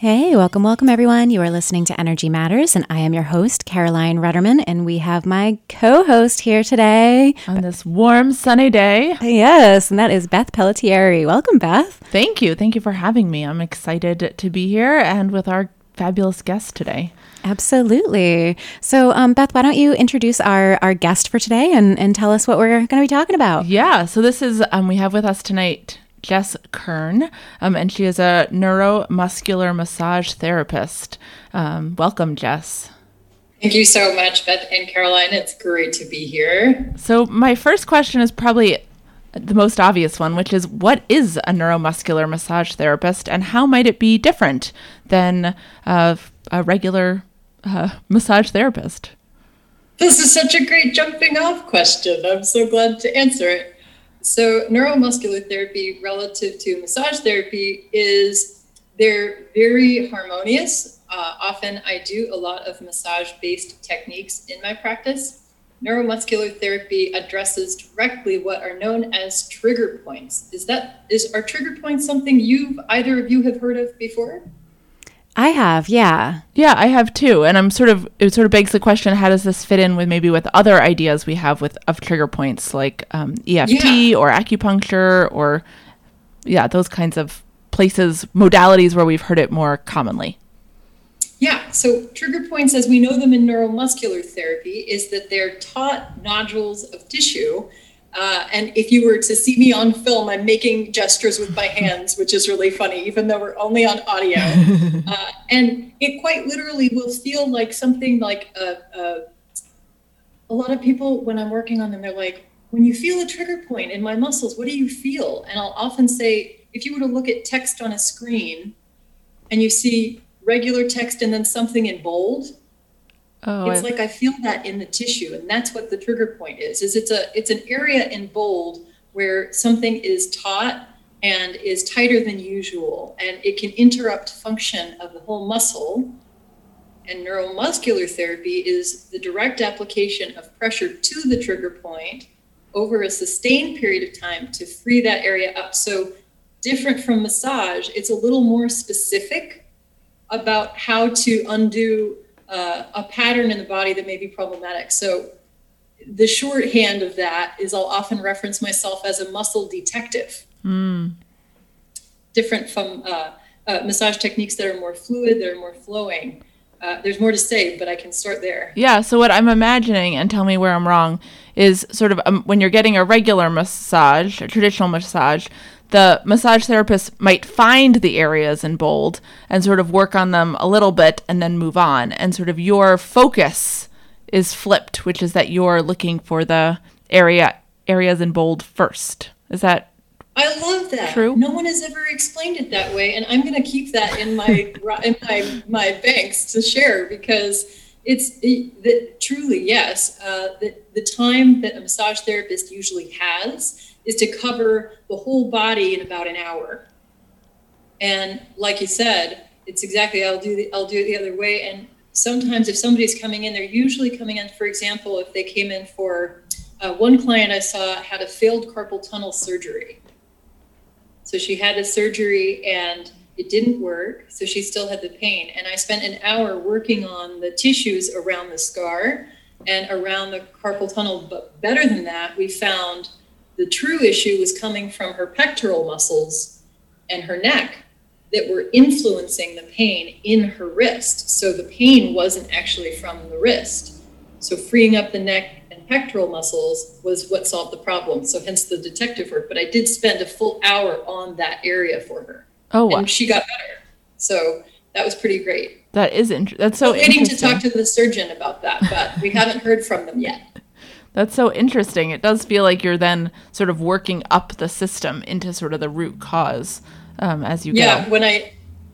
Hey, welcome, welcome, everyone. You are listening to Energy Matters, and I am your host, Caroline Rudderman, and we have my co host here today. On this warm, sunny day. Yes, and that is Beth Pelletieri. Welcome, Beth. Thank you. Thank you for having me. I'm excited to be here and with our fabulous guest today. Absolutely. So, um, Beth, why don't you introduce our, our guest for today and, and tell us what we're going to be talking about? Yeah. So, this is, um, we have with us tonight Jess Kern, um, and she is a neuromuscular massage therapist. Um, welcome, Jess. Thank you so much, Beth and Caroline. It's great to be here. So, my first question is probably the most obvious one, which is what is a neuromuscular massage therapist and how might it be different than uh, a regular uh, massage therapist? This is such a great jumping off question. I'm so glad to answer it. So, neuromuscular therapy relative to massage therapy is they're very harmonious. Uh, often, I do a lot of massage based techniques in my practice. Neuromuscular therapy addresses directly what are known as trigger points. Is that is are trigger points something you've either of you have heard of before? I have, yeah. Yeah, I have too. And I'm sort of it sort of begs the question: How does this fit in with maybe with other ideas we have with of trigger points like um, EFT yeah. or acupuncture or yeah, those kinds of places modalities where we've heard it more commonly. Yeah, so trigger points, as we know them in neuromuscular therapy, is that they're taut nodules of tissue uh, and if you were to see me on film, I'm making gestures with my hands, which is really funny, even though we're only on audio. Uh, and it quite literally will feel like something like a, a, a lot of people, when I'm working on them, they're like, when you feel a trigger point in my muscles, what do you feel? And I'll often say, if you were to look at text on a screen and you see regular text and then something in bold, Oh, it's I... like I feel that in the tissue, and that's what the trigger point is. Is it's a it's an area in bold where something is taut and is tighter than usual, and it can interrupt function of the whole muscle. And neuromuscular therapy is the direct application of pressure to the trigger point over a sustained period of time to free that area up. So, different from massage, it's a little more specific about how to undo uh, a pattern in the body that may be problematic. So the shorthand of that is I'll often reference myself as a muscle detective. Mm. Different from uh, uh, massage techniques that are more fluid, that are more flowing. Uh, there's more to say, but I can start there. Yeah. So what I'm imagining, and tell me where I'm wrong, is sort of um, when you're getting a regular massage, a traditional massage, the massage therapist might find the areas in bold and sort of work on them a little bit and then move on. And sort of your focus is flipped, which is that you're looking for the area areas in bold first. Is that I love that. True. No one has ever explained it that way, and I'm going to keep that in my in my my banks to share because it's it, that truly yes. Uh, the the time that a massage therapist usually has is to cover the whole body in about an hour. And like you said, it's exactly I'll do the, I'll do it the other way. And sometimes if somebody's coming in, they're usually coming in. For example, if they came in for uh, one client I saw had a failed carpal tunnel surgery. So she had a surgery and it didn't work. So she still had the pain. And I spent an hour working on the tissues around the scar and around the carpal tunnel. But better than that, we found the true issue was coming from her pectoral muscles and her neck that were influencing the pain in her wrist. So the pain wasn't actually from the wrist. So freeing up the neck and pectoral muscles was what solved the problem. So hence the detective work. But I did spend a full hour on that area for her. Oh, wow. And she got better. So that was pretty great. That is interesting. That's so I'm waiting to talk to the surgeon about that, but we haven't heard from them yet. That's so interesting. It does feel like you're then sort of working up the system into sort of the root cause um, as you yeah, go. Yeah, when I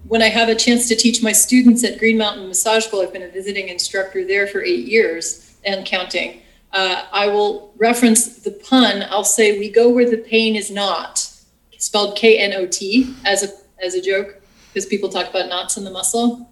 when I have a chance to teach my students at Green Mountain Massage School, I've been a visiting instructor there for eight years and counting. Uh, I will reference the pun. I'll say, "We go where the pain is not," spelled K N O T as a as a joke because people talk about knots in the muscle.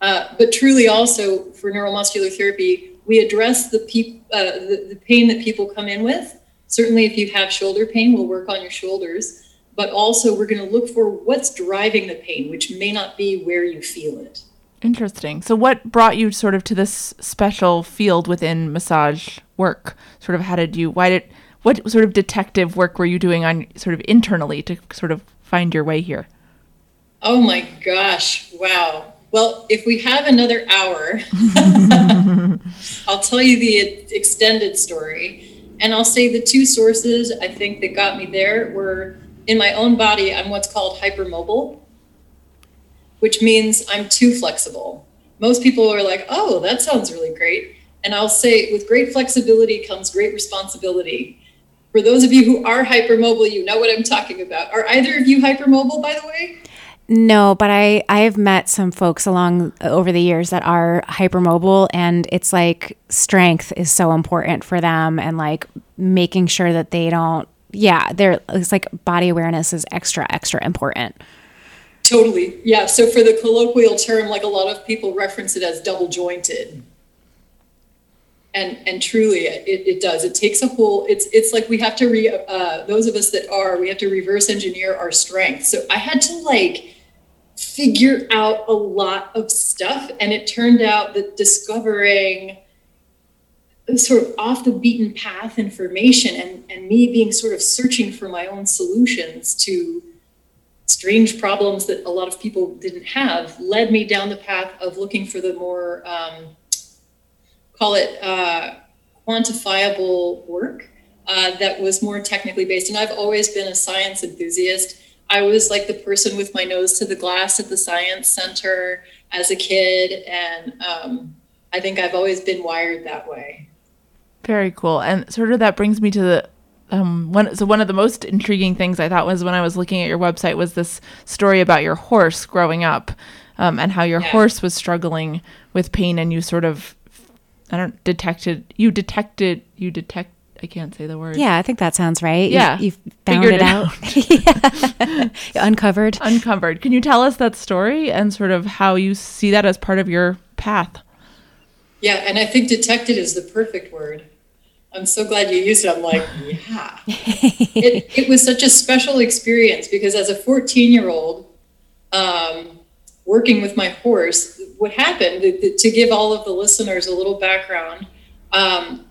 Uh, but truly, also for neuromuscular therapy, we address the, peop- uh, the, the pain that people come in with. Certainly, if you have shoulder pain, we'll work on your shoulders. But also, we're going to look for what's driving the pain, which may not be where you feel it. Interesting. So, what brought you sort of to this special field within massage work? Sort of, how did you? Why did? What sort of detective work were you doing on sort of internally to sort of find your way here? Oh my gosh! Wow. Well, if we have another hour, I'll tell you the extended story. And I'll say the two sources I think that got me there were in my own body, I'm what's called hypermobile, which means I'm too flexible. Most people are like, oh, that sounds really great. And I'll say, with great flexibility comes great responsibility. For those of you who are hypermobile, you know what I'm talking about. Are either of you hypermobile, by the way? No, but I I have met some folks along over the years that are hypermobile and it's like strength is so important for them and like making sure that they don't yeah, they're it's like body awareness is extra extra important. Totally. Yeah, so for the colloquial term like a lot of people reference it as double jointed. And and truly it, it does. It takes a whole it's it's like we have to re uh, those of us that are we have to reverse engineer our strength. So I had to like figure out a lot of stuff. And it turned out that discovering sort of off the beaten path information and, and me being sort of searching for my own solutions to strange problems that a lot of people didn't have led me down the path of looking for the more um, call it uh, quantifiable work uh, that was more technically based and i've always been a science enthusiast I was like the person with my nose to the glass at the science center as a kid, and um, I think I've always been wired that way. Very cool, and sort of that brings me to the um, one. So one of the most intriguing things I thought was when I was looking at your website was this story about your horse growing up, um, and how your yeah. horse was struggling with pain, and you sort of, I don't detected you detected you detect I can't say the word. Yeah, I think that sounds right. Yeah, you, have found Figured it, out. yeah. uncovered. Uncovered. Can you tell us that story and sort of how you see that as part of your path? Yeah, and I think detected is the perfect word. I'm so glad you used it. I'm like, yeah. it, it was such a special experience because as a 14 year old, um, working with my horse, what happened, to give all of the listeners a little background, um,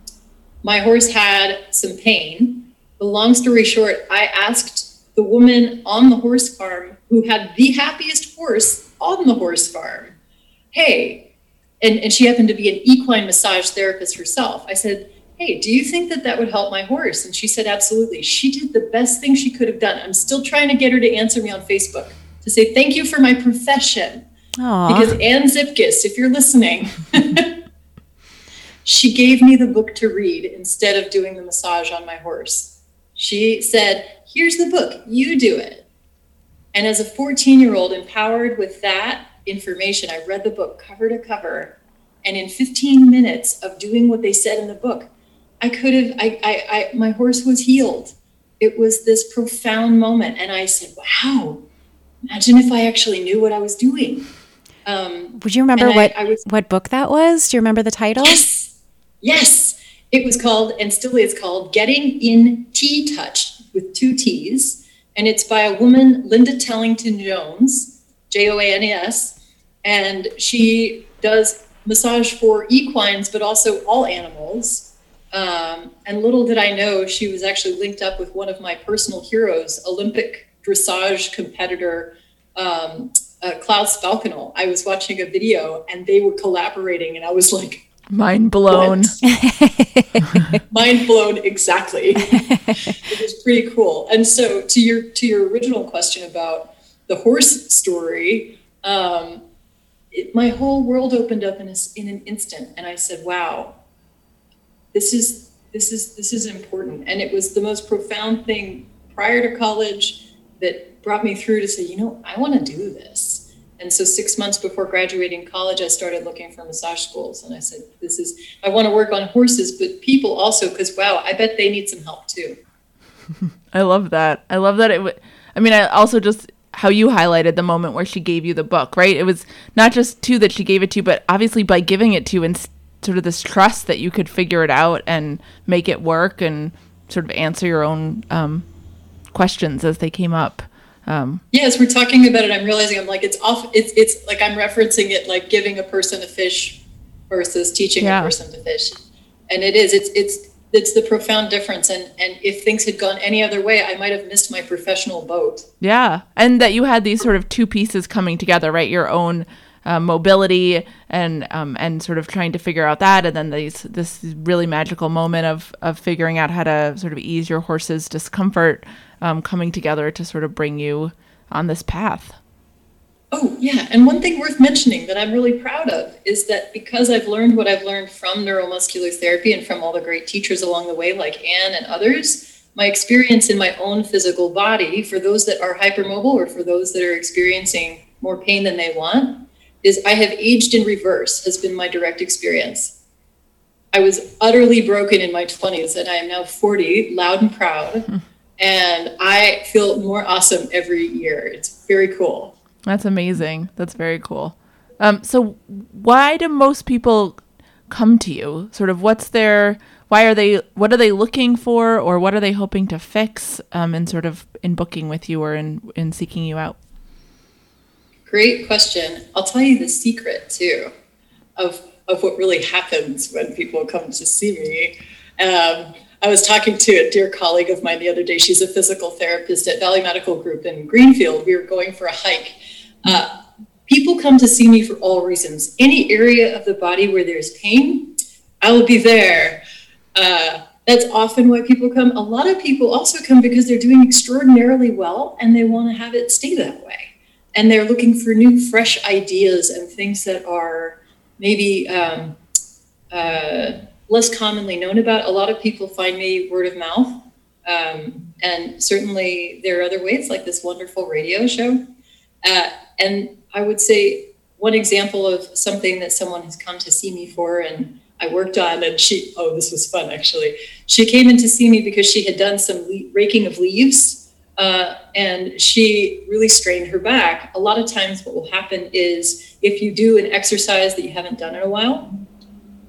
my horse had some pain. The long story short, I asked the woman on the horse farm who had the happiest horse on the horse farm, hey, and, and she happened to be an equine massage therapist herself. I said, hey, do you think that that would help my horse? And she said, absolutely. She did the best thing she could have done. I'm still trying to get her to answer me on Facebook to say thank you for my profession. Aww. Because Ann Zipkis, if you're listening, she gave me the book to read instead of doing the massage on my horse. She said, Here's the book, you do it. And as a 14 year old, empowered with that information, I read the book cover to cover. And in 15 minutes of doing what they said in the book, I could have, I, I, I my horse was healed. It was this profound moment. And I said, Wow, imagine if I actually knew what I was doing. Um, Would you remember what, I, I was, what book that was? Do you remember the title? Yes. Yes, it was called, and still is called, Getting in T Touch with two T's. And it's by a woman, Linda Tellington Jones, J O A N E S. And she does massage for equines, but also all animals. Um, and little did I know, she was actually linked up with one of my personal heroes, Olympic dressage competitor um, uh, Klaus Balkenhol. I was watching a video and they were collaborating, and I was like, Mind blown. Mind blown exactly. it was pretty cool. And so to your to your original question about the horse story, um, it, my whole world opened up in a, in an instant, and I said, "Wow, this is this is this is important." And it was the most profound thing prior to college that brought me through to say, you know, I want to do this. And so six months before graduating college, I started looking for massage schools. And I said, this is, I want to work on horses, but people also, because wow, I bet they need some help too. I love that. I love that it would, I mean, I also just, how you highlighted the moment where she gave you the book, right? It was not just two that she gave it to, you, but obviously by giving it to you and sort of this trust that you could figure it out and make it work and sort of answer your own um, questions as they came up. Um, yeah, as we're talking about it, I'm realizing I'm like it's off. It's it's like I'm referencing it like giving a person a fish versus teaching yeah. a person to fish, and it is. It's it's it's the profound difference. And and if things had gone any other way, I might have missed my professional boat. Yeah, and that you had these sort of two pieces coming together, right? Your own uh, mobility and um, and sort of trying to figure out that, and then these this really magical moment of of figuring out how to sort of ease your horse's discomfort um, coming together to sort of bring you on this path. Oh, yeah. And one thing worth mentioning that I'm really proud of is that because I've learned what I've learned from neuromuscular therapy and from all the great teachers along the way, like Anne and others, my experience in my own physical body, for those that are hypermobile or for those that are experiencing more pain than they want, is I have aged in reverse, has been my direct experience. I was utterly broken in my 20s and I am now 40, loud and proud. And I feel more awesome every year. It's very cool. That's amazing. That's very cool. Um, so why do most people come to you? Sort of what's their why are they what are they looking for or what are they hoping to fix um, in sort of in booking with you or in in seeking you out? Great question. I'll tell you the secret too of of what really happens when people come to see me. Um, I was talking to a dear colleague of mine the other day. She's a physical therapist at Valley Medical Group in Greenfield. We were going for a hike. Uh, people come to see me for all reasons. Any area of the body where there's pain, I will be there. Uh, that's often why people come. A lot of people also come because they're doing extraordinarily well and they want to have it stay that way. And they're looking for new, fresh ideas and things that are maybe. Um, uh, less commonly known about. A lot of people find me word of mouth. Um, and certainly there are other ways, like this wonderful radio show. Uh, and I would say one example of something that someone has come to see me for and I worked on, and she, oh, this was fun actually. She came in to see me because she had done some le- raking of leaves uh, and she really strained her back. A lot of times, what will happen is if you do an exercise that you haven't done in a while,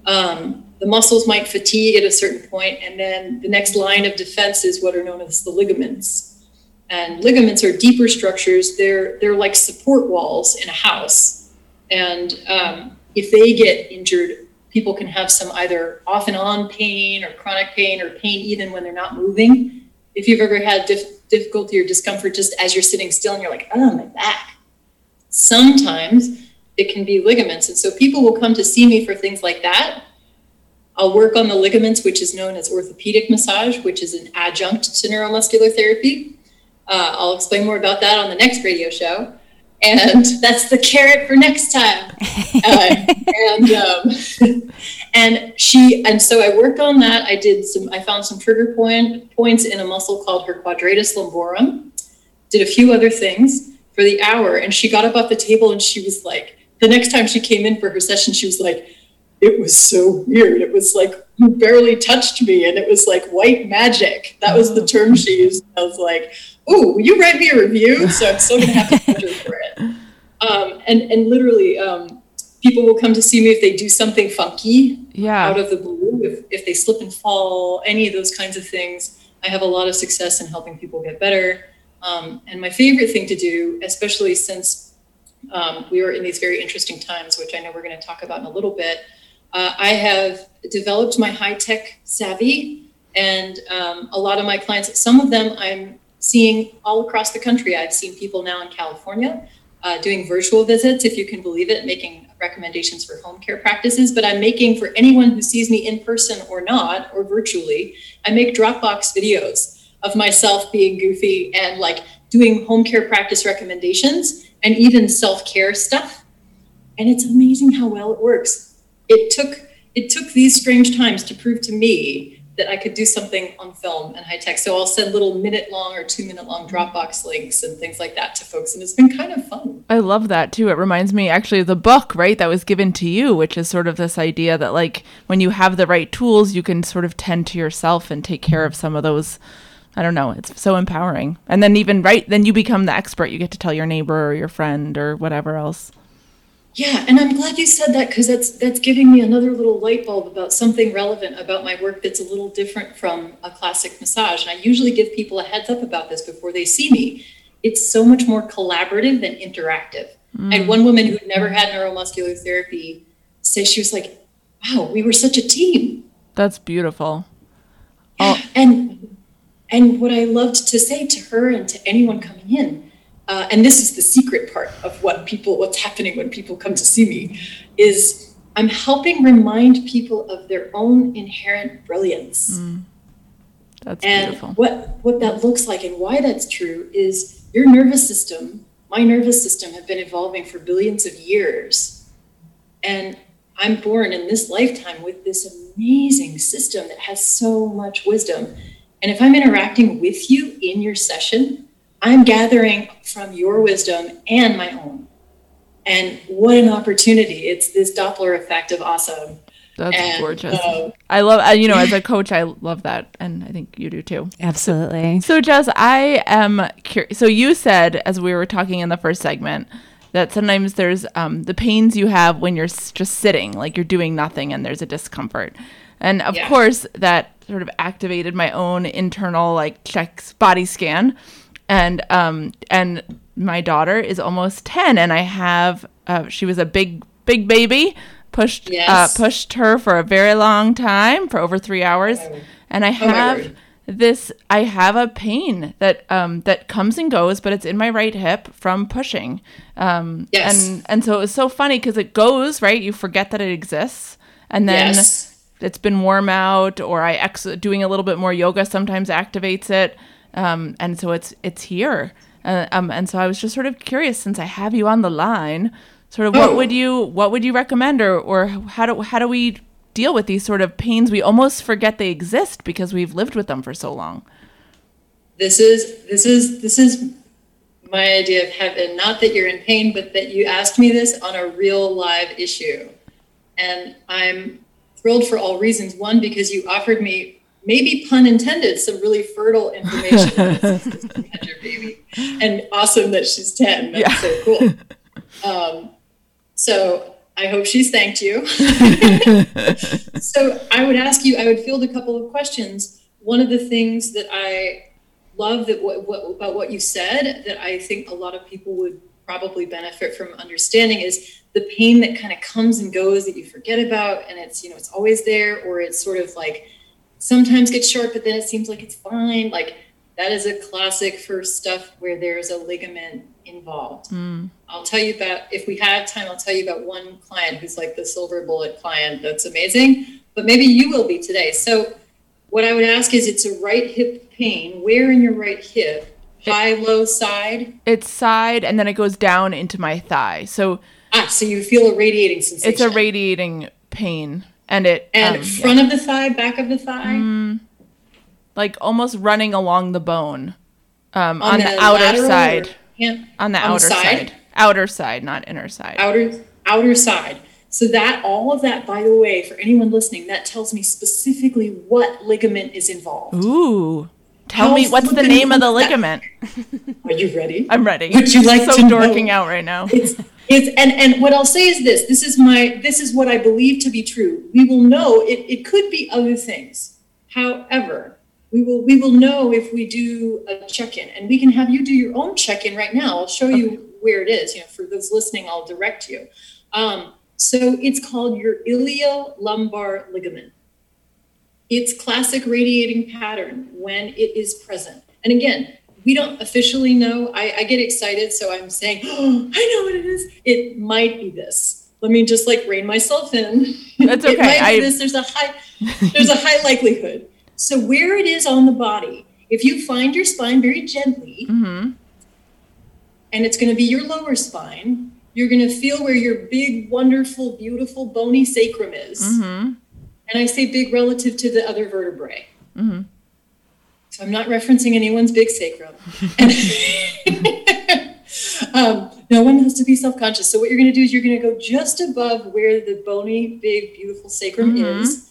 um, the muscles might fatigue at a certain point, and then the next line of defense is what are known as the ligaments. And ligaments are deeper structures. They're they're like support walls in a house, and um, if they get injured, people can have some either off and on pain or chronic pain or pain even when they're not moving. If you've ever had dif- difficulty or discomfort just as you're sitting still and you're like, oh, my back. Sometimes it can be ligaments. And so people will come to see me for things like that I'll work on the ligaments, which is known as orthopedic massage, which is an adjunct to neuromuscular therapy. Uh, I'll explain more about that on the next radio show. And that's the carrot for next time. Uh, and um, and she and so I worked on that. I did some. I found some trigger point points in a muscle called her quadratus lumborum. Did a few other things for the hour, and she got up off the table and she was like, the next time she came in for her session, she was like, it was so weird. It was like you barely touched me, and it was like white magic. That was the term she used. I was like, "Oh, will you write me a review?" So I'm still gonna have to pleasure for it. Um, and and literally, um, people will come to see me if they do something funky, yeah, out of the blue. If if they slip and fall, any of those kinds of things, I have a lot of success in helping people get better. Um, and my favorite thing to do, especially since um, we are in these very interesting times, which I know we're going to talk about in a little bit uh, I have developed my high tech savvy, and um, a lot of my clients, some of them I'm seeing all across the country. I've seen people now in California uh, doing virtual visits, if you can believe it, making recommendations for home care practices. But I'm making for anyone who sees me in person or not, or virtually, I make Dropbox videos of myself being goofy and like doing home care practice recommendations and even self care stuff. And it's amazing how well it works it took it took these strange times to prove to me that I could do something on film and high tech. So I'll send little minute long or two minute long Dropbox links and things like that to folks. And it's been kind of fun. I love that too. It reminds me actually of the book, right, that was given to you, which is sort of this idea that like when you have the right tools, you can sort of tend to yourself and take care of some of those. I don't know. It's so empowering. And then even right, then you become the expert. You get to tell your neighbor or your friend or whatever else. Yeah, and I'm glad you said that because that's that's giving me another little light bulb about something relevant about my work that's a little different from a classic massage. And I usually give people a heads up about this before they see me. It's so much more collaborative than interactive. Mm. And one woman who'd never had neuromuscular therapy say she was like, "Wow, we were such a team." That's beautiful. Oh. and and what I loved to say to her and to anyone coming in uh, and this is the secret part of what people what's happening when people come to see me is i'm helping remind people of their own inherent brilliance. Mm. that's and beautiful. what what that looks like and why that's true is your nervous system my nervous system have been evolving for billions of years. And i'm born in this lifetime with this amazing system that has so much wisdom. And if i'm interacting with you in your session I'm gathering from your wisdom and my own. And what an opportunity. It's this Doppler effect of awesome. That's and, gorgeous. Uh, I love, uh, you know, as a coach, I love that. And I think you do too. Absolutely. So, Jess, I am curious. So, you said, as we were talking in the first segment, that sometimes there's um, the pains you have when you're just sitting, like you're doing nothing and there's a discomfort. And of yeah. course, that sort of activated my own internal, like, checks body scan and um and my daughter is almost 10 and i have uh, she was a big big baby pushed uh, yes. uh, pushed her for a very long time for over three hours oh. and i oh have oh this i have a pain that um that comes and goes but it's in my right hip from pushing um yes. and and so it was so funny because it goes right you forget that it exists and then yes. it's been warm out or i ex doing a little bit more yoga sometimes activates it um, and so it's it's here. Uh, um, and so I was just sort of curious, since I have you on the line, sort of what oh. would you what would you recommend, or or how do how do we deal with these sort of pains? We almost forget they exist because we've lived with them for so long. This is this is this is my idea of heaven. Not that you're in pain, but that you asked me this on a real live issue, and I'm thrilled for all reasons. One, because you offered me maybe pun intended, some really fertile information had your baby. And awesome that she's 10. That's yeah. so cool. Um, so I hope she's thanked you. so I would ask you, I would field a couple of questions. One of the things that I love that what, what, about what you said that I think a lot of people would probably benefit from understanding is the pain that kind of comes and goes that you forget about and it's you know it's always there or it's sort of like sometimes gets short, but then it seems like it's fine. Like that is a classic for stuff where there's a ligament involved. Mm. I'll tell you about, if we have time, I'll tell you about one client who's like the silver bullet client that's amazing, but maybe you will be today. So, what I would ask is it's a right hip pain. Where in your right hip? High, low, side? It's side, and then it goes down into my thigh. So, ah, so you feel a radiating sensation. It's a radiating pain and it and um, front yeah. of the thigh, back of the thigh, mm, like almost running along the bone, um, on, on the, the outer side, Yeah, on the on outer the side? side, outer side, not inner side, outer outer side. So that all of that, by the way, for anyone listening, that tells me specifically what ligament is involved. Ooh. Tell How's me what's the name of the ligament. Are you ready? I'm ready. Would you like so to dorking know? out right now? It's, it's and and what I'll say is this. This is my this is what I believe to be true. We will know it, it could be other things. However, we will we will know if we do a check-in and we can have you do your own check-in right now. I'll show you where it is. You know, for those listening, I'll direct you. Um, so it's called your iliolumbar ligament its classic radiating pattern when it is present. And again, we don't officially know. I, I get excited, so I'm saying, oh, I know what it is. It might be this. Let me just like rein myself in. That's okay. it might I... be this. There's a high, there's a high likelihood. So where it is on the body, if you find your spine very gently, mm-hmm. and it's going to be your lower spine, you're going to feel where your big, wonderful, beautiful, bony sacrum is. Mm-hmm And I say big relative to the other vertebrae. Mm-hmm. So I'm not referencing anyone's big sacrum. um, no one has to be self conscious. So what you're going to do is you're going to go just above where the bony, big, beautiful sacrum mm-hmm. is.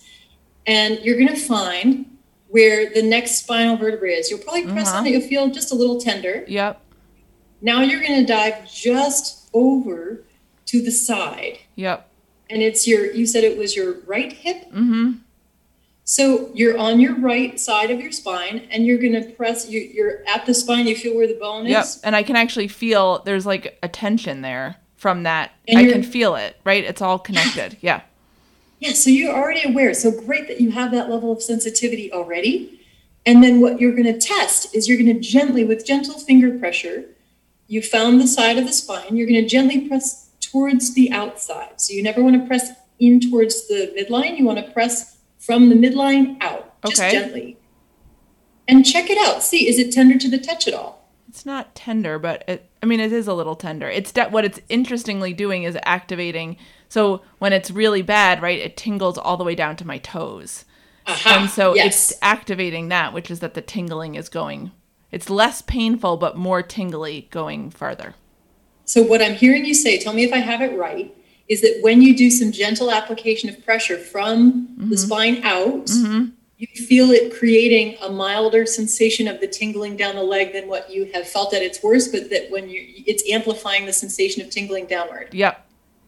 And you're going to find where the next spinal vertebrae is. You'll probably press uh-huh. on it, you'll feel just a little tender. Yep. Now you're going to dive just over to the side. Yep. And it's your, you said it was your right hip? Mm-hmm. So you're on your right side of your spine and you're going to press, you, you're at the spine, you feel where the bone yep. is. And I can actually feel there's like a tension there from that. And I can feel it, right? It's all connected. Yeah. Yeah, so you're already aware. So great that you have that level of sensitivity already. And then what you're going to test is you're going to gently, with gentle finger pressure, you found the side of the spine, you're going to gently press towards the outside. So you never want to press in towards the midline. You want to press from the midline out, just okay. gently. And check it out. See, is it tender to the touch at all? It's not tender, but it, I mean, it is a little tender. It's de- what it's interestingly doing is activating so when it's really bad, right, it tingles all the way down to my toes. Uh-huh. And so yes. it's activating that, which is that the tingling is going, it's less painful, but more tingly going farther. So what I'm hearing you say, tell me if I have it right, is that when you do some gentle application of pressure from mm-hmm. the spine out, mm-hmm. you feel it creating a milder sensation of the tingling down the leg than what you have felt at its worst, but that when you it's amplifying the sensation of tingling downward. Yep.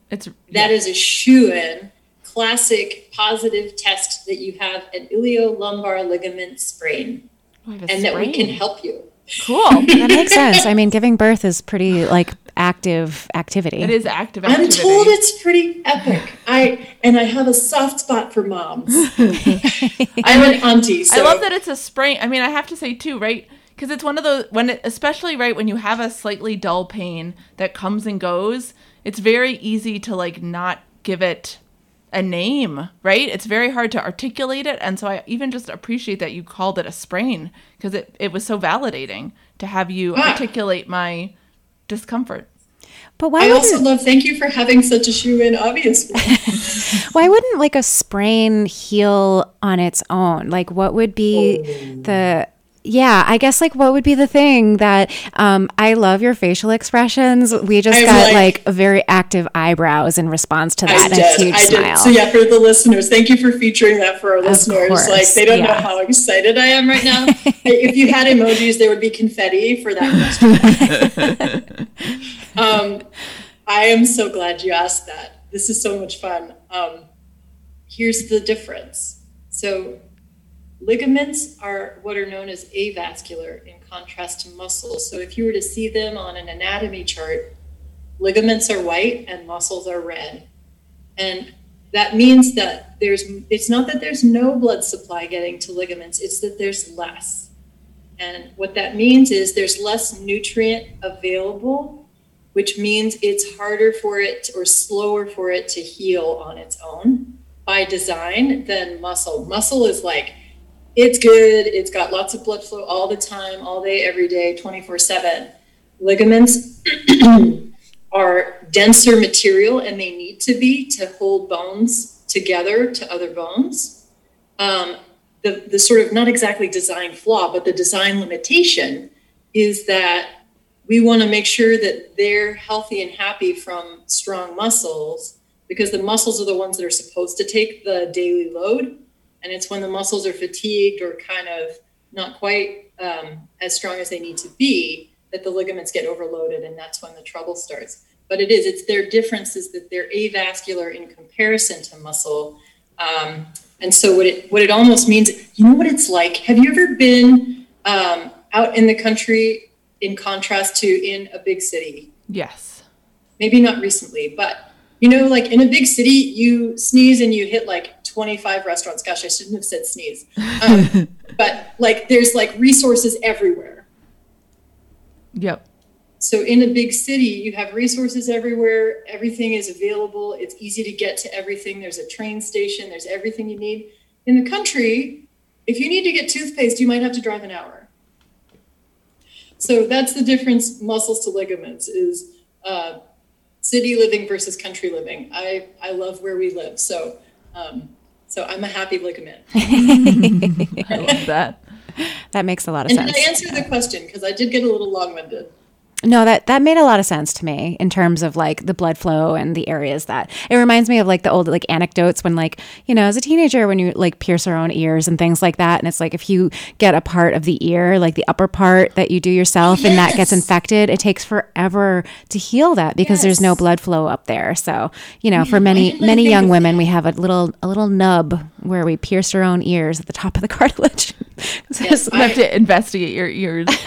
It's that yeah. is a shoe in classic positive test that you have an iliolumbar ligament sprain oh, and sprain. that we can help you. Cool. that makes sense. I mean, giving birth is pretty like active activity. It is active activity. I'm told it's pretty epic. I and I have a soft spot for moms. I'm an auntie. So. I love that it's a sprain. I mean, I have to say too, right? Because it's one of those when, it, especially right when you have a slightly dull pain that comes and goes it's very easy to like not give it a name, right? It's very hard to articulate it. And so I even just appreciate that you called it a sprain because it, it was so validating to have you ah. articulate my discomfort. But why I also love thank you for having such a shoe in, obviously. why wouldn't like a sprain heal on its own? Like what would be oh. the yeah, I guess like what would be the thing that um, I love your facial expressions. We just I'm got like, like, very active eyebrows in response to that. I did. huge I smile. Did. So yeah, for the listeners, thank you for featuring that for our of listeners. Course. Like they don't yeah. know how excited I am right now. if you had emojis, there would be confetti for that um, I am so glad you asked that. This is so much fun. Um, here's the difference. So Ligaments are what are known as avascular in contrast to muscles. So if you were to see them on an anatomy chart, ligaments are white and muscles are red. And that means that there's it's not that there's no blood supply getting to ligaments, it's that there's less. And what that means is there's less nutrient available, which means it's harder for it or slower for it to heal on its own by design than muscle. Muscle is like it's good. It's got lots of blood flow all the time, all day, every day, 24 7. Ligaments are denser material and they need to be to hold bones together to other bones. Um, the, the sort of not exactly design flaw, but the design limitation is that we want to make sure that they're healthy and happy from strong muscles because the muscles are the ones that are supposed to take the daily load and it's when the muscles are fatigued or kind of not quite um, as strong as they need to be that the ligaments get overloaded and that's when the trouble starts. But it is it's their difference is that they're avascular in comparison to muscle. Um, and so what it what it almost means you know what it's like? Have you ever been um, out in the country in contrast to in a big city? Yes. Maybe not recently but you know like in a big city you sneeze and you hit like 25 restaurants. Gosh, I shouldn't have said sneeze. Um, but like there's like resources everywhere. Yep. So in a big city, you have resources everywhere. Everything is available. It's easy to get to everything. There's a train station. There's everything you need. In the country, if you need to get toothpaste, you might have to drive an hour. So that's the difference. Muscles to ligaments is uh, city living versus country living. I I love where we live. So um, So I'm a happy ligament. I love that. That makes a lot of And sense. did I answer the question? Because I did get a little long-winded. No, that that made a lot of sense to me in terms of like the blood flow and the areas that it reminds me of like the old like anecdotes when like you know as a teenager when you like pierce our own ears and things like that and it's like if you get a part of the ear like the upper part that you do yourself and that gets infected it takes forever to heal that because there's no blood flow up there. So you know for many many young women we have a little a little nub where we pierce our own ears at the top of the cartilage. So Yes, You have to investigate your ears.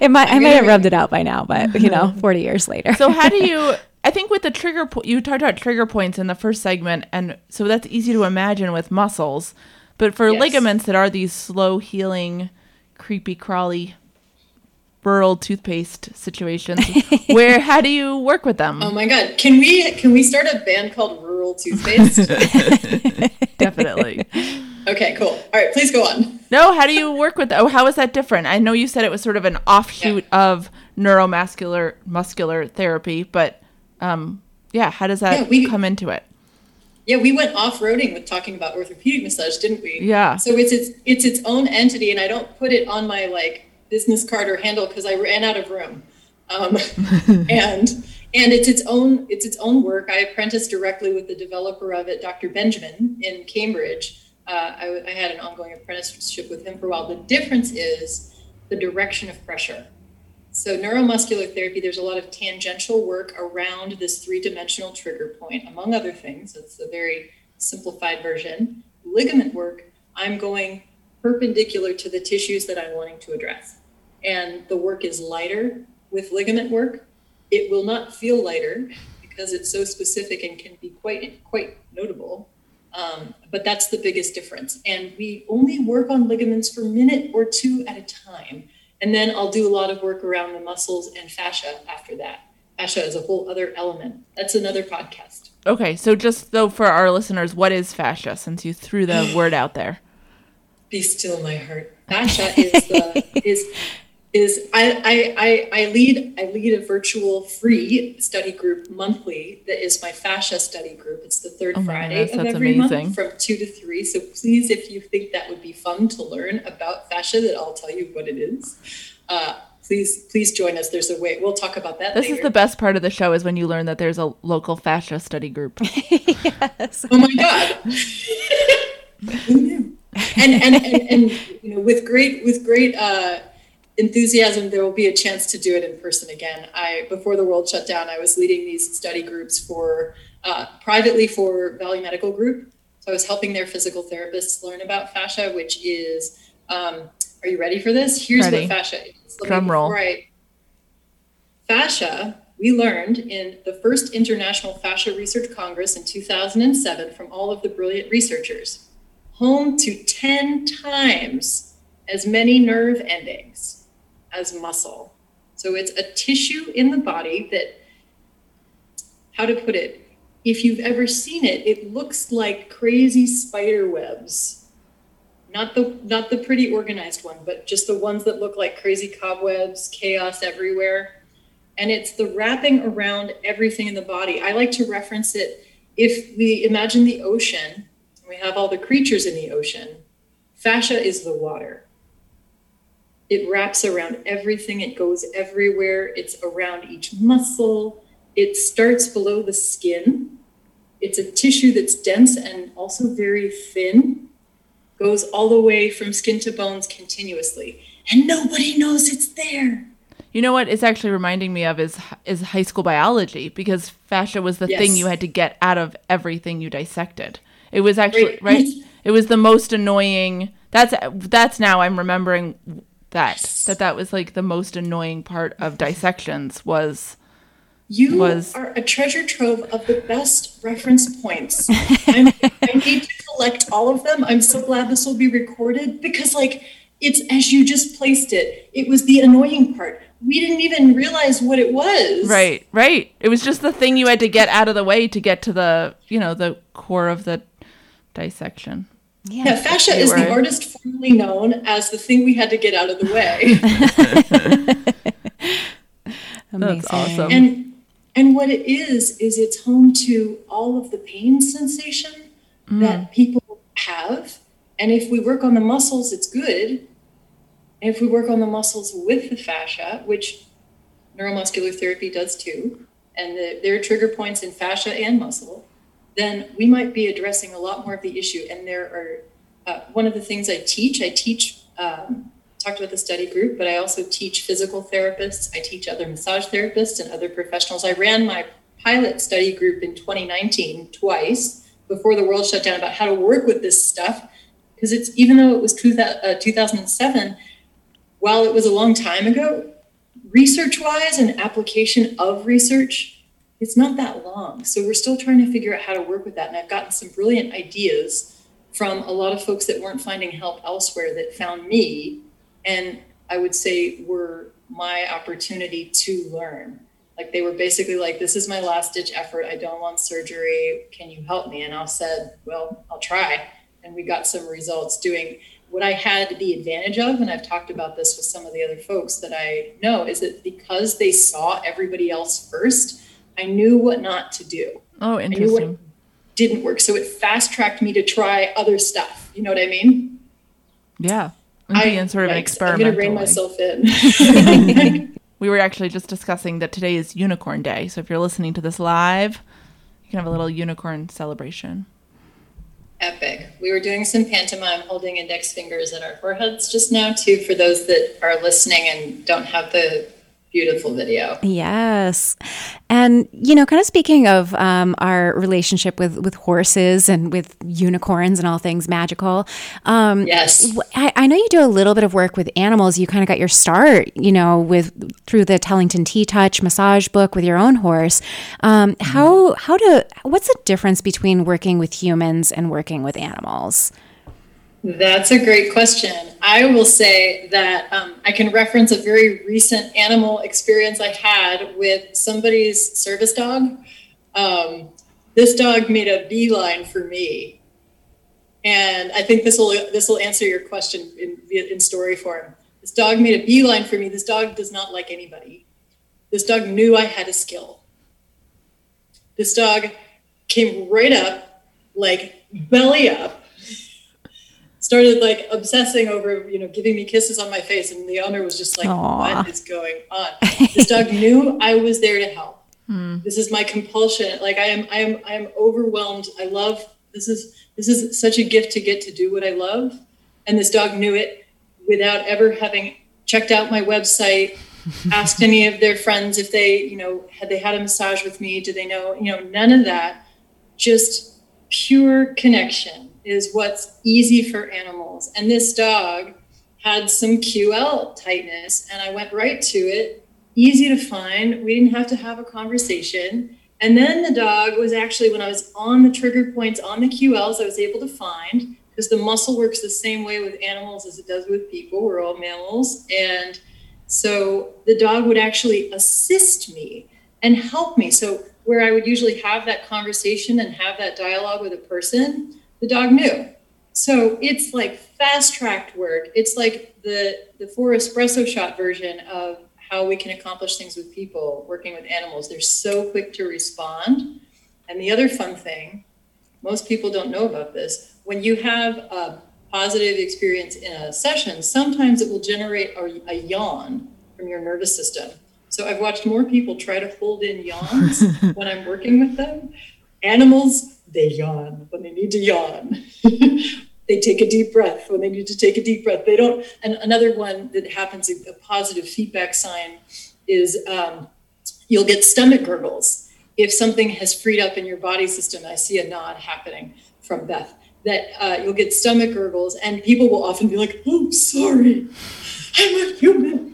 it might I gonna- have rubbed it out by now but you know 40 years later So how do you? I think with the trigger, po- you talked about trigger points in the first segment, and so that's easy to imagine with muscles. But for Yes. ligaments that are these slow healing, creepy crawly, rural toothpaste situations, where how do you work with them? Oh my god! Can we can we start a band called Rural Toothpaste? Definitely. okay, cool. All right, please go on. No, how do you work with? Oh, how is that different? I know you said it was sort of an offshoot of neuromuscular muscular therapy, but um, yeah, how does that Yeah, we- come into it? Yeah, we went off roading with talking about orthopedic massage, didn't we? Yeah. So it's its it's its own entity, and I don't put it on my like business card or handle because I ran out of room. Um, and and it's its own it's its own work. I apprenticed directly with the developer of it, Dr. Benjamin in Cambridge. Uh, I, I had an ongoing apprenticeship with him for a while. The difference is the direction of pressure. So neuromuscular therapy, there's a lot of tangential work around this three-dimensional trigger point, among other things. It's a very simplified version. Ligament work, I'm going perpendicular to the tissues that I'm wanting to address. And the work is lighter with ligament work. It will not feel lighter because it's so specific and can be quite quite notable. Um, but that's the biggest difference. And we only work on ligaments for a minute or two at a time. And then I'll do a lot of work around the muscles and fascia after that. Fascia is a whole other element. That's another podcast. Okay, so just though for our listeners, what is fascia? Since you threw the word out there. Be still, my heart. Fascia is the is is I, I I I lead I lead a virtual free study group monthly that is my fascia study group. It's the third Oh Friday goodness, of every amazing. month from two to three. So please, if you think that would be fun to learn about fascia, that I'll tell you what it is. Uh, please please join us. There's a way. We'll talk about that. This later. is the best part of the show is when you learn that there's a local fascia study group. yes. Oh my god. Who knew? And, and and and you know, with great with great uh, enthusiasm, there will be a chance to do it in person again. I before the world shut down, I was leading these study groups for uh, privately for Valley Medical Group. So I was helping their physical therapists learn about fascia, which is. Um, are you ready for this? Here's Ready. what fascia is. Let Drum roll. I- Fascia, we learned in the first International Fascia Research Congress in 2007 from all of the brilliant researchers, home to 10 times as many nerve endings as muscle. So it's a tissue in the body that, how to put it, if you've ever seen it, it looks like crazy spider webs. Not the not the pretty organized one but just the ones that look like crazy cobwebs chaos everywhere. And it's the wrapping around everything in the body. I like to reference it if we imagine the ocean we have all the creatures in the ocean fascia is the water it wraps around everything it goes everywhere it's around each muscle it starts below the skin it's a tissue that's dense and also very thin goes all the way from skin to bones continuously and nobody knows it's there You know what it's actually reminding me of is is high school biology because fascia was the thing you had to get out of everything you dissected. It was actually Right. right. It was the most annoying. That's that's now I'm remembering that that that was like the most annoying part of dissections was you Was- are a treasure trove of the best reference points. I'm, i need to collect all of them. I'm so glad this will be recorded because like it's as you just placed it it was the annoying part. We didn't even realize what it was. Right right. It was just the thing you had to get out of the way to get to the you know the core of the dissection. Yeah fascia You is the artist formerly known as the thing we had to get out of the way Amazing. awesome. and and what it is is it's home to all of the pain sensation that people have. And if we work on the muscles, it's good. And if we work on the muscles with the fascia, which neuromuscular therapy does too, and the, there are trigger points in fascia and muscle, then we might be addressing a lot more of the issue. And there are uh, one of the things I teach, I teach, um, talked about the study group, but I also teach physical therapists. I teach other massage therapists and other professionals. I ran my pilot study group in 2019 twice before the world shut down about how to work with this stuff. Because it's even though it was two, uh, 2007, while it was a long time ago, research wise and application of research, it's not that long. So we're still trying to figure out how to work with that. And I've gotten some brilliant ideas from a lot of folks that weren't finding help elsewhere that found me. And i would say were my opportunity to learn. Like they were basically like this is my last ditch effort. I don't want surgery. Can you help me? And i said well i'll try. And we got some results doing what i had the advantage of and i've talked about this with some of the other folks that i know is that because they saw everybody else first i knew what not to do oh interesting didn't work. So it fast tracked me to try other stuff. You know what I mean? Yeah. I, being sort of an experiment. I'm going to rein myself in. we were actually just discussing that today is Unicorn Day. So if you're listening to this live, you can have a little unicorn celebration. Epic. We were doing some pantomime holding index fingers at our foreheads just now, too, for those that are listening and don't have the beautiful video. Yes. And, you know, kind of speaking of um, our relationship with, with horses and with unicorns and all things magical. Um, yes. I, I, know you do a little bit of work with animals. You kind of got your start, you know, with through the Tellington T-Touch massage book with your own horse. Um, mm-hmm. How, how do, what's the difference between working with humans and working with animals? That's a great question. I will say that um, I can reference a very recent animal experience I had with somebody's service dog. Um, this dog made a beeline for me, and I think this will this will answer your question in in story form. This dog made a beeline for me. This dog does not like anybody. This dog knew I had a skill. This dog came right up, like belly up, started like obsessing over, you know, giving me kisses on my face. And the owner was just like, Aww. what is going on? this dog knew I was there to help. Hmm. This is my compulsion. Like I am, I am, I am overwhelmed. I love, this is, this is such a gift to get to do what I love. And this dog knew it without ever having checked out my website, asked any of their friends if they, you know, had they had a massage with me? Do they know, you know, none of that, just pure connection is what's easy for animals. And this dog had some QL tightness, and I went right to it. Easy to find. We didn't have to have a conversation. And then the dog was actually, when I was on the trigger points on the QLs, I was able to find because the muscle works the same way with animals as it does with people. We're all mammals. And so the dog would actually assist me and help me. So, where I would usually have that conversation and have that dialogue with a person, the dog knew. So it's like fast tracked work. It's like the the four espresso shot version of how we can accomplish things with people working with animals. They're so quick to respond. And the other fun thing, most people don't know about this, when you have a positive experience in a session, sometimes it will generate a, a yawn from your nervous system. So I've watched more people try to hold in yawns when I'm working with them. Animals they yawn when they need to yawn. they take a deep breath when they need to take a deep breath. They don't. And another one that happens, a positive feedback sign, is um, you'll get stomach gurgles if something has freed up in your body system. I see a nod happening from Beth. That uh, you'll get stomach gurgles, and people will often be like, "Oh, sorry, I'm a human."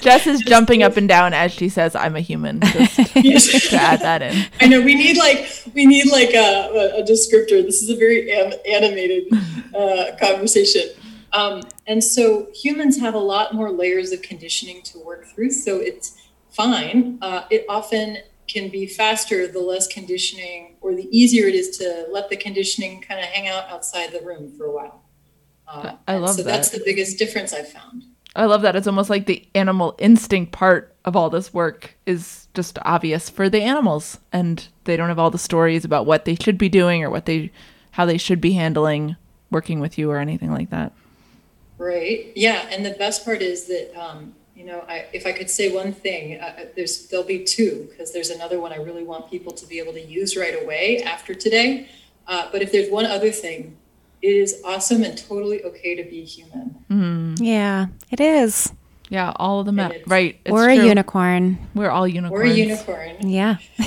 Jess is jumping up and down as she says, "I'm a human." Just to add that in. I know we need like we need like a, a descriptor. This is a very am- animated uh, conversation, um, and so humans have a lot more layers of conditioning to work through. So it's fine. Uh, it often can be faster the less conditioning, or the easier it is to let the conditioning kind of hang out outside the room for a while. Uh, I love so that. So that's the biggest difference I've found. I love that. It's almost like the animal instinct part of all this work is just obvious for the animals, and they don't have all the stories about what they should be doing or what they how they should be handling working with you or anything like that. Right. Yeah. And the best part is that, um, you know, I, if I could say one thing, uh, uh there's there'll be two because there's another one I really want people to be able to use right away after today. Uh, but if there's one other thing, it is awesome and totally okay to be human. Mm. Yeah, it is. Yeah, all of them. At, right. or a unicorn. We're all unicorns. Or a unicorn. Yeah.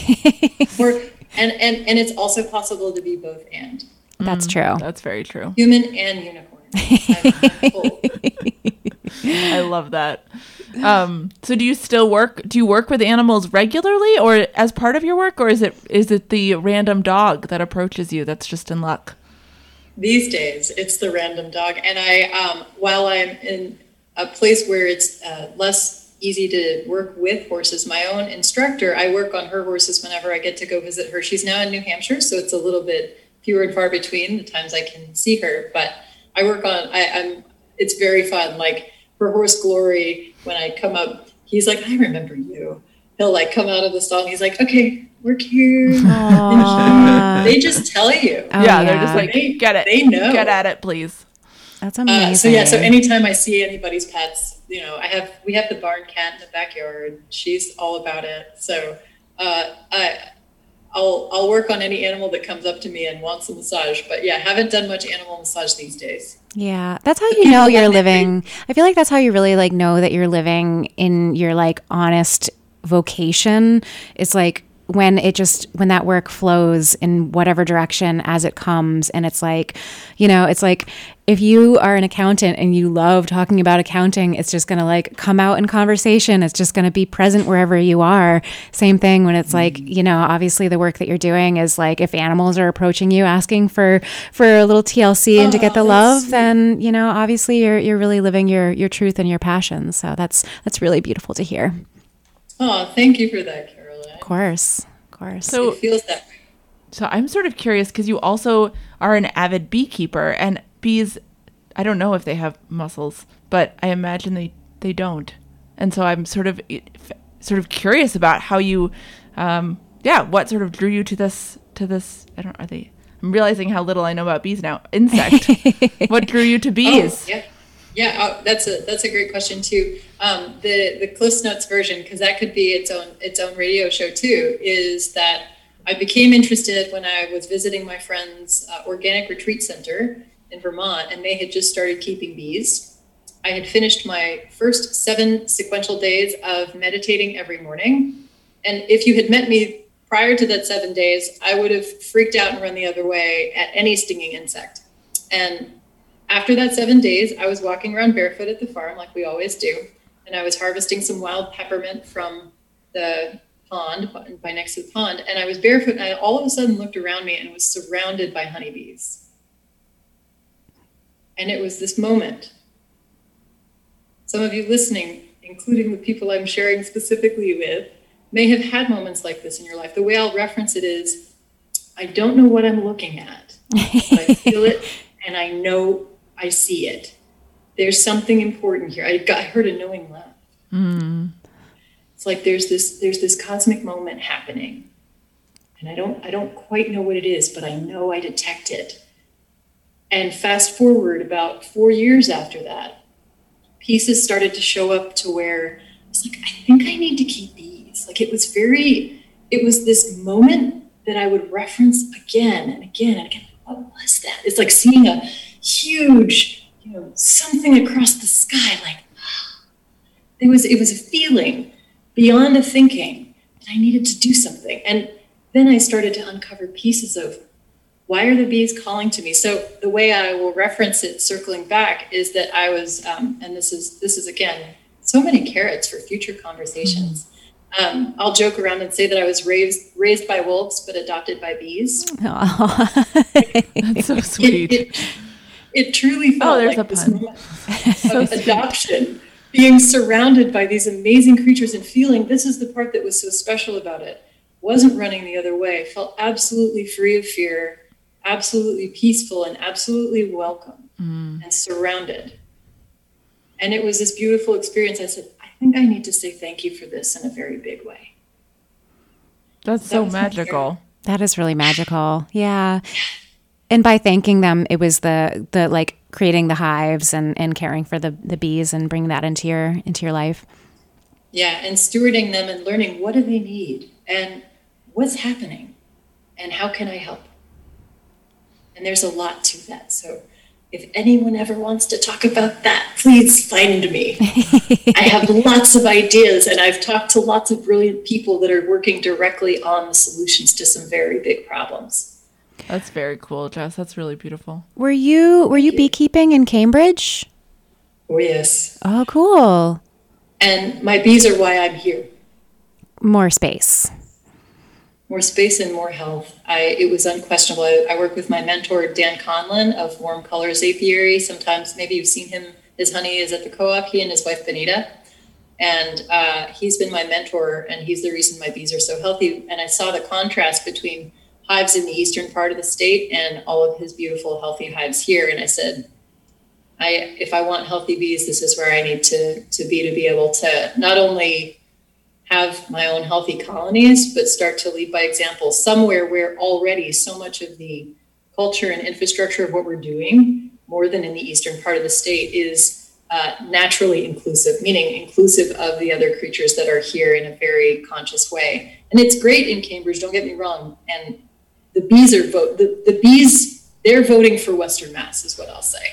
or, and, and, and it's also possible to be both and. That's mm, true. That's very true. Human and unicorn. I love that. Um, so do you still work do you work with animals regularly or as part of your work or is it is it the random dog that approaches you that's just in luck? These days it's the random dog and I um, while I'm in a place where it's uh, less easy to work with horses. My own instructor, I work on her horses whenever I get to go visit her. She's now in New Hampshire, so it's a little bit fewer and far between the times I can see her. But I work on. I, am It's very fun. Like for horse glory, when I come up, he's like, "I remember you." He'll like come out of the stall. He's like, "Okay, work here." they just tell you. Oh, yeah, yeah, they're just like, they, "Get it. They know. Get at it, please." That's amazing. Uh, so yeah, so anytime I see anybody's pets, you know, I have we have the barn cat in the backyard. She's all about it. So uh, I I'll I'll work on any animal that comes up to me and wants a massage. But yeah, haven't done much animal massage these days. Yeah, that's how you know you're living. I feel like that's how you really like know that you're living in your like honest vocation. It's like when it just when that work flows in whatever direction as it comes. And it's like you know it's like if you are an accountant and you love talking about accounting it's just going to like come out in conversation. It's just going to be present wherever you are. Same thing when it's like mm. you know obviously the work that you're doing is like if animals are approaching you asking for for a little TLC and oh, to get the oh, love sweet. then you know obviously you're you're really living your your truth and your passion. So that's that's really beautiful to hear. Oh thank you for that course, of course. So it feels that way. So I'm sort of curious because you also are an avid beekeeper, and bees. I don't know if they have muscles, but I imagine they they don't. And so I'm sort of sort of curious about how you, um, yeah, what sort of drew you to this to this. I don't. Are they? I'm realizing how little I know about bees now. Insect. what drew you to bees? Oh, yeah. Yeah, oh, that's a that's a great question too. Um, the the Cliffs Notes version, because that could be its own its own radio show too, is that I became interested when I was visiting my friend's uh, organic retreat center in Vermont, and they had just started keeping bees. I had finished my first seven sequential days of meditating every morning, and if you had met me prior to that seven days, I would have freaked out and run the other way at any stinging insect. And after that seven days, I was walking around barefoot at the farm like we always do, and I was harvesting some wild peppermint from the pond by next to the pond, and I was barefoot, and I all of a sudden looked around me and was surrounded by honeybees. And it was this moment. Some of you listening, including the people I'm sharing specifically with, may have had moments like this in your life. The way I'll reference it is I don't know what I'm looking at, but I feel it and I know I see it. There's something important here. I, got, I heard a knowing laugh. Mm. It's like there's this there's this cosmic moment happening, and I don't I don't quite know what it is, but I know I detect it. And fast forward about four years after that, pieces started to show up to where it's like I think I need to keep these. Like it was very it was this moment that I would reference again and again and again. What was that? It's like seeing a huge, you know, something across the sky. Like it was, it was a feeling beyond a thinking that I needed to do something. And then I started to uncover pieces of why are the bees calling to me? So the way I will reference it, circling back, is that I was, um, and this is this is again so many carrots for future conversations. Um, I'll joke around and say that I was raised raised by wolves but adopted by bees. That's so sweet. It, it, it truly felt oh, like this moment so of adoption, being surrounded by these amazing creatures and feeling this is the part that was so special about it. Wasn't running the other way, felt absolutely free of fear, absolutely peaceful, and absolutely welcome mm. and surrounded. And it was this beautiful experience. I said, I think I need to say thank you for this in a very big way. That's that so magical. That is really magical. Yeah. And by thanking them, it was the the like creating the hives and and caring for the the bees and bringing that into your into your life. Yeah, and stewarding them and learning what do they need and what's happening and how can I help. And there's a lot to that. So if anyone ever wants to talk about that, please find me. I have lots of ideas, and I've talked to lots of brilliant people that are working directly on the solutions to some very big problems. That's very cool, Jess. That's really beautiful. Were you were you beekeeping in Cambridge? Oh yes. Oh, cool. And my bees are why I'm here. More space more space and more health. I it was unquestionable. I, I, work with my mentor Dan Conlon of Warm Colors Apiary. Sometimes maybe you've seen him. His honey is at the co-op. He and his wife Benita, and uh, he's been my mentor, and he's the reason my bees are so healthy. And I saw the contrast between hives in the eastern part of the state and all of his beautiful healthy hives here. And I said, I if I want healthy bees, this is where I need to to be to be able to not only have my own healthy colonies, but start to lead by example somewhere where already so much of the culture and infrastructure of what we're doing, more than in the eastern part of the state, is uh, naturally inclusive, meaning inclusive of the other creatures that are here in a very conscious way. And it's great in Cambridge, don't get me wrong. And the bees are vote the, the bees, they're voting for Western Mass, is what I'll say.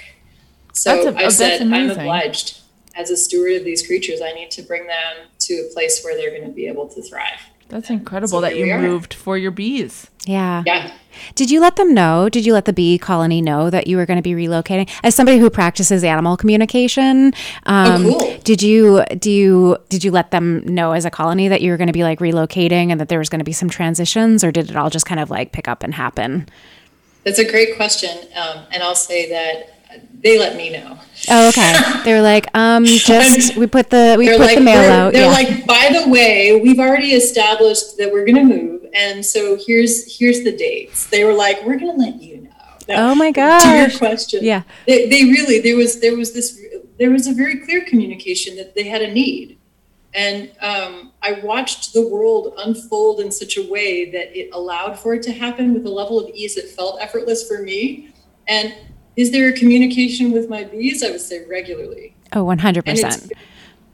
So a, I said, I'm obliged as a steward of these creatures, I need to bring them to a place where they're going to be able to thrive. That's incredible so that you moved for your bees. Yeah. Yeah. Did you let them know? Did you let the bee colony know that you were going to be relocating? As somebody who practices animal communication, um, oh, cool. did you do you did you let them know as a colony that you were going to be like relocating and that there was going to be some transitions, or did it all just kind of like pick up and happen? That's a great question, um, and I'll say that they let me know. Oh, okay. They were like, um, just we put the we put like, the mail out. They're yeah. like, by the way, we've already established that we're going to move, and so here's here's the dates. They were like, we're going to let you know. Now, oh my god! To your question, yeah, they, they really there was there was this there was a very clear communication that they had a need, and um, I watched the world unfold in such a way that it allowed for it to happen with a level of ease that felt effortless for me, and is there a communication with my bees? I would say regularly. Oh, 100%.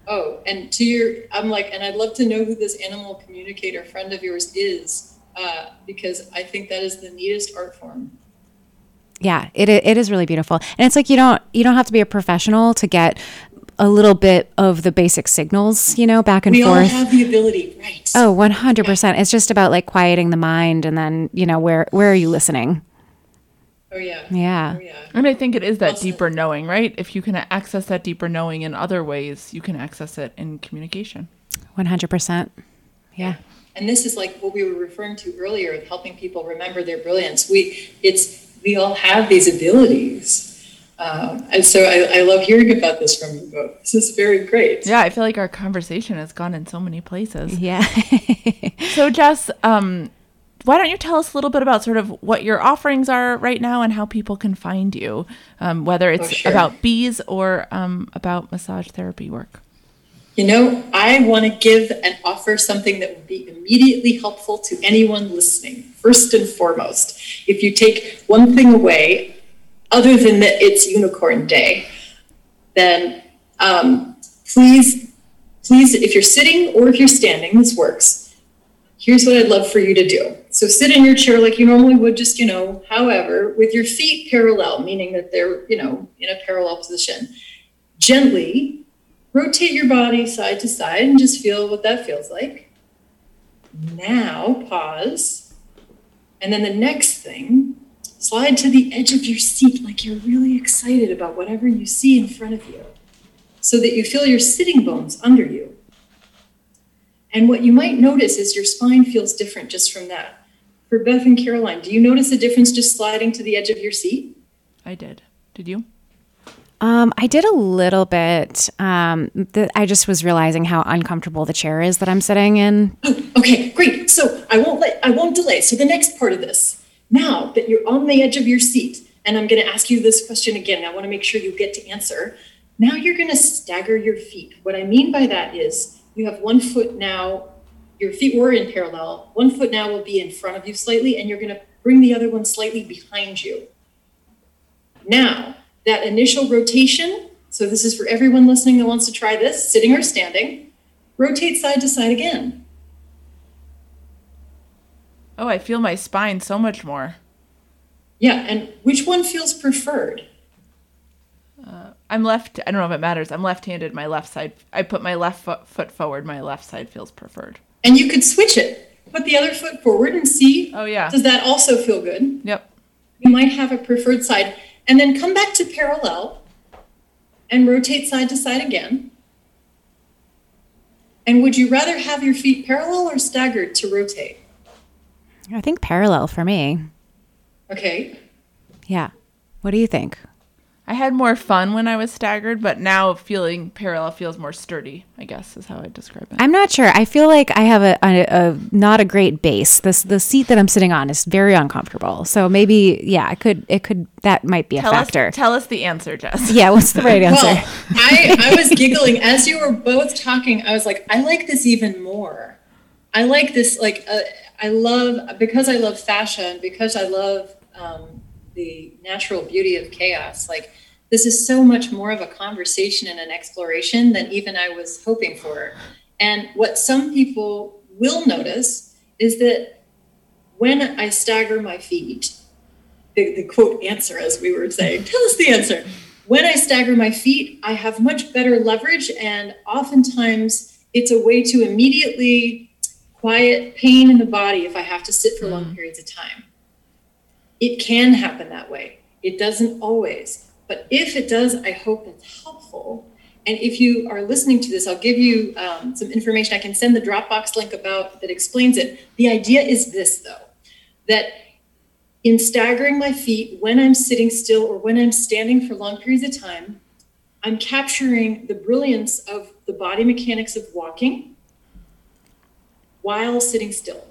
oh, and to your, I'm like, and I'd love to know who this animal communicator friend of yours is, uh, because I think that is the neatest art form. Yeah, it, it is really beautiful. And it's like you don't you don't have to be a professional to get a little bit of the basic signals, you know, back and we forth. We all have the ability, right? Oh, 100%. Yeah. It's just about like quieting the mind and then, you know, where where are you listening? Oh yeah. Yeah. Oh, yeah. And I think it is that deeper knowing, right? If you can access that deeper knowing in other ways, you can access it in communication. 100%. Yeah. And this is like what we were referring to earlier of helping people remember their brilliance. We it's we all have these abilities. Um, and so I, I, love hearing about this from you both. This is very great. Yeah, I feel like our conversation has gone in so many places. Yeah. so Jess, um, why don't you tell us a little bit about sort of what your offerings are right now and how people can find you, um, whether it's oh, sure. about bees or um, about massage therapy work? You know, I want to give and offer something that would be immediately helpful to anyone listening. First and foremost, if you take one thing away, other than that it's Unicorn Day, then um, please, please, if you're sitting or if you're standing, this works. Here's what I'd love for you to do. So sit in your chair like you normally would, just, you know, however, with your feet parallel, meaning that they're, you know, in a parallel position. Gently rotate your body side to side and just feel what that feels like. Now pause. And then the next thing, slide to the edge of your seat like you're really excited about whatever you see in front of you so that you feel your sitting bones under you. And what you might notice is your spine feels different just from that. For Beth and Caroline, do you notice a difference just sliding to the edge of your seat? I did. Did you? Um, I did a little bit. Um, the, I just was realizing how uncomfortable the chair is that I'm sitting in. Oh, okay, great. So I won't let I won't delay. So the next part of this, now that you're on the edge of your seat, and I'm going to ask you this question again. I want to make sure you get to answer. Now you're going to stagger your feet. What I mean by that is you have one foot now your feet were in parallel. One foot now will be in front of you slightly, and you're going to bring the other one slightly behind you. Now, that initial rotation, so this is for everyone listening that wants to try this, sitting or standing, rotate side to side again. Oh, I feel my spine so much more. Yeah, and which one feels preferred? Uh, I'm left. I don't know if it matters. I'm left-handed. My left side. I put my left foot, foot forward. My left side feels preferred. And you could switch it. Put the other foot forward and see. Oh yeah. Does that also feel good? Yep. You might have a preferred side. And then come back to parallel and rotate side to side again. And would you rather have your feet parallel or staggered to rotate? I think parallel for me. Okay. Yeah. What do you think? I had more fun when I was staggered, but now feeling parallel feels more sturdy. I guess is how I describe it. I'm not sure. I feel like I have a, a, a not a great base. This the seat that I'm sitting on is very uncomfortable. So maybe yeah, it could it could that might be a tell factor. us, tell us the answer, Jess. yeah, what's the right answer? Well, I, I was giggling as you were both talking. I was like, I like this even more. I like this, like, uh, I love, because I love fashion, because I love um, the natural beauty of chaos, like, this is so much more of a conversation and an exploration than even I was hoping for. And what some people will notice is that when I stagger my feet, the, the quote answer, as we were saying, tell us the answer. When I stagger my feet, I have much better leverage, and oftentimes it's a way to immediately quiet pain in the body if I have to sit for long mm. periods of time. It can happen that way. It doesn't always. But if it does, I hope it's helpful. And if you are listening to this, I'll give you um, some information. I can send the Dropbox link about that explains it. The idea is this, though, that in staggering my feet when I'm sitting still or when I'm standing for long periods of time, I'm capturing the brilliance of the body mechanics of walking while sitting still.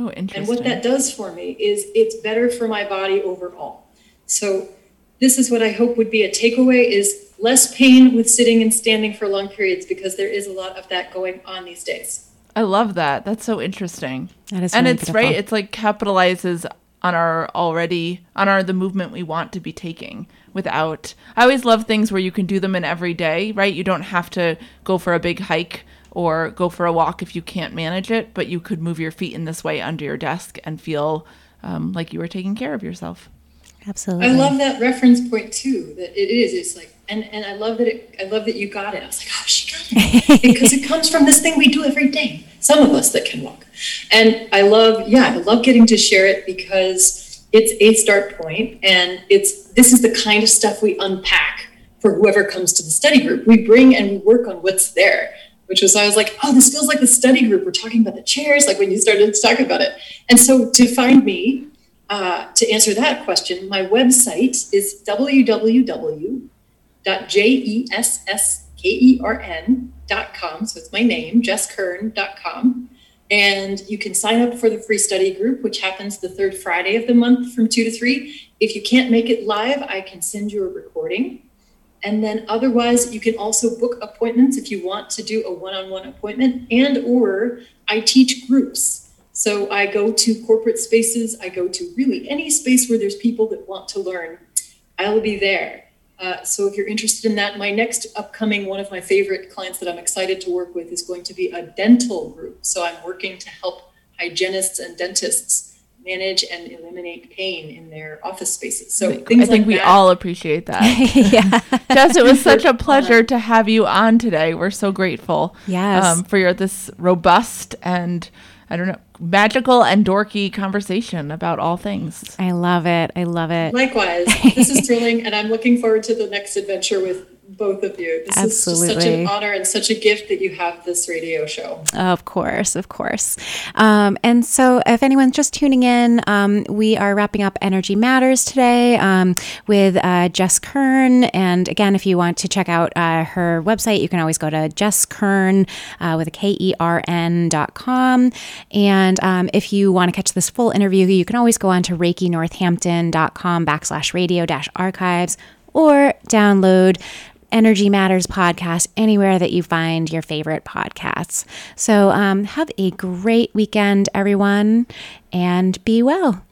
Oh, And what that does for me is it's better for my body overall. So this is what I hope would be a takeaway is less pain with sitting and standing for long periods because there is a lot of that going on these days. I love that. That's so interesting. That is and really it's beautiful. right. It's like capitalizes on our already on our the movement we want to be taking without. I always love things where you can do them in every day. Right. You don't have to go for a big hike or go for a walk if you can't manage it, but you could move your feet in this way under your desk and feel um, like you were taking care of yourself. Absolutely. I love that reference point too. That it is. It's like, and and I love that it. I love that you got it. I was like, oh, she got it because it comes from this thing we do every day. Some of us that can walk, and I love. Yeah, I love getting to share it because it's a start point, and it's this is the kind of stuff we unpack for whoever comes to the study group. We bring and we work on what's there. Which was, I was like, oh, this feels like the study group. We're talking about the chairs, like when you started to talk about it. And so to find me, uh, to answer that question, my website is www.jesskern.com. So it's my name, jesskern.com. And you can sign up for the free study group, which happens the third Friday of the month from 2 to 3. If you can't make it live, I can send you a recording. And then otherwise, you can also book appointments if you want to do a one-on-one appointment and or I teach groups. So I go to corporate spaces, I go to really any space where there's people that want to learn. I'll be there. Uh, so if you're interested in that, my next upcoming one of my favorite clients that I'm excited to work with is going to be a dental group. So I'm working to help hygienists and dentists manage and eliminate pain in their office spaces. So I think, things I think like we that. all appreciate that. yeah. Jess, it was such a pleasure to have you on today. We're so grateful. Yes. Um, for your this robust and I don't know magical and dorky conversation about all things. I love it. I love it. Likewise, this is thrilling, and I'm looking forward to the next adventure with both of you. This is just such an honor and such a gift that you have this radio show. Of course, of course. Um, and so, if anyone's just tuning in, um, we are wrapping up Energy Matters today um, with uh, Jess Kern. And again, if you want to check out uh, her website, you can always go to Jess Kern uh, with a K E R N dot com. And um, if you want to catch this full interview, you can always go on to ReikiNorthampton.com backslash radio dash archives or download Energy Matters podcast anywhere that you find your favorite podcasts. So um, have a great weekend, everyone, and be well.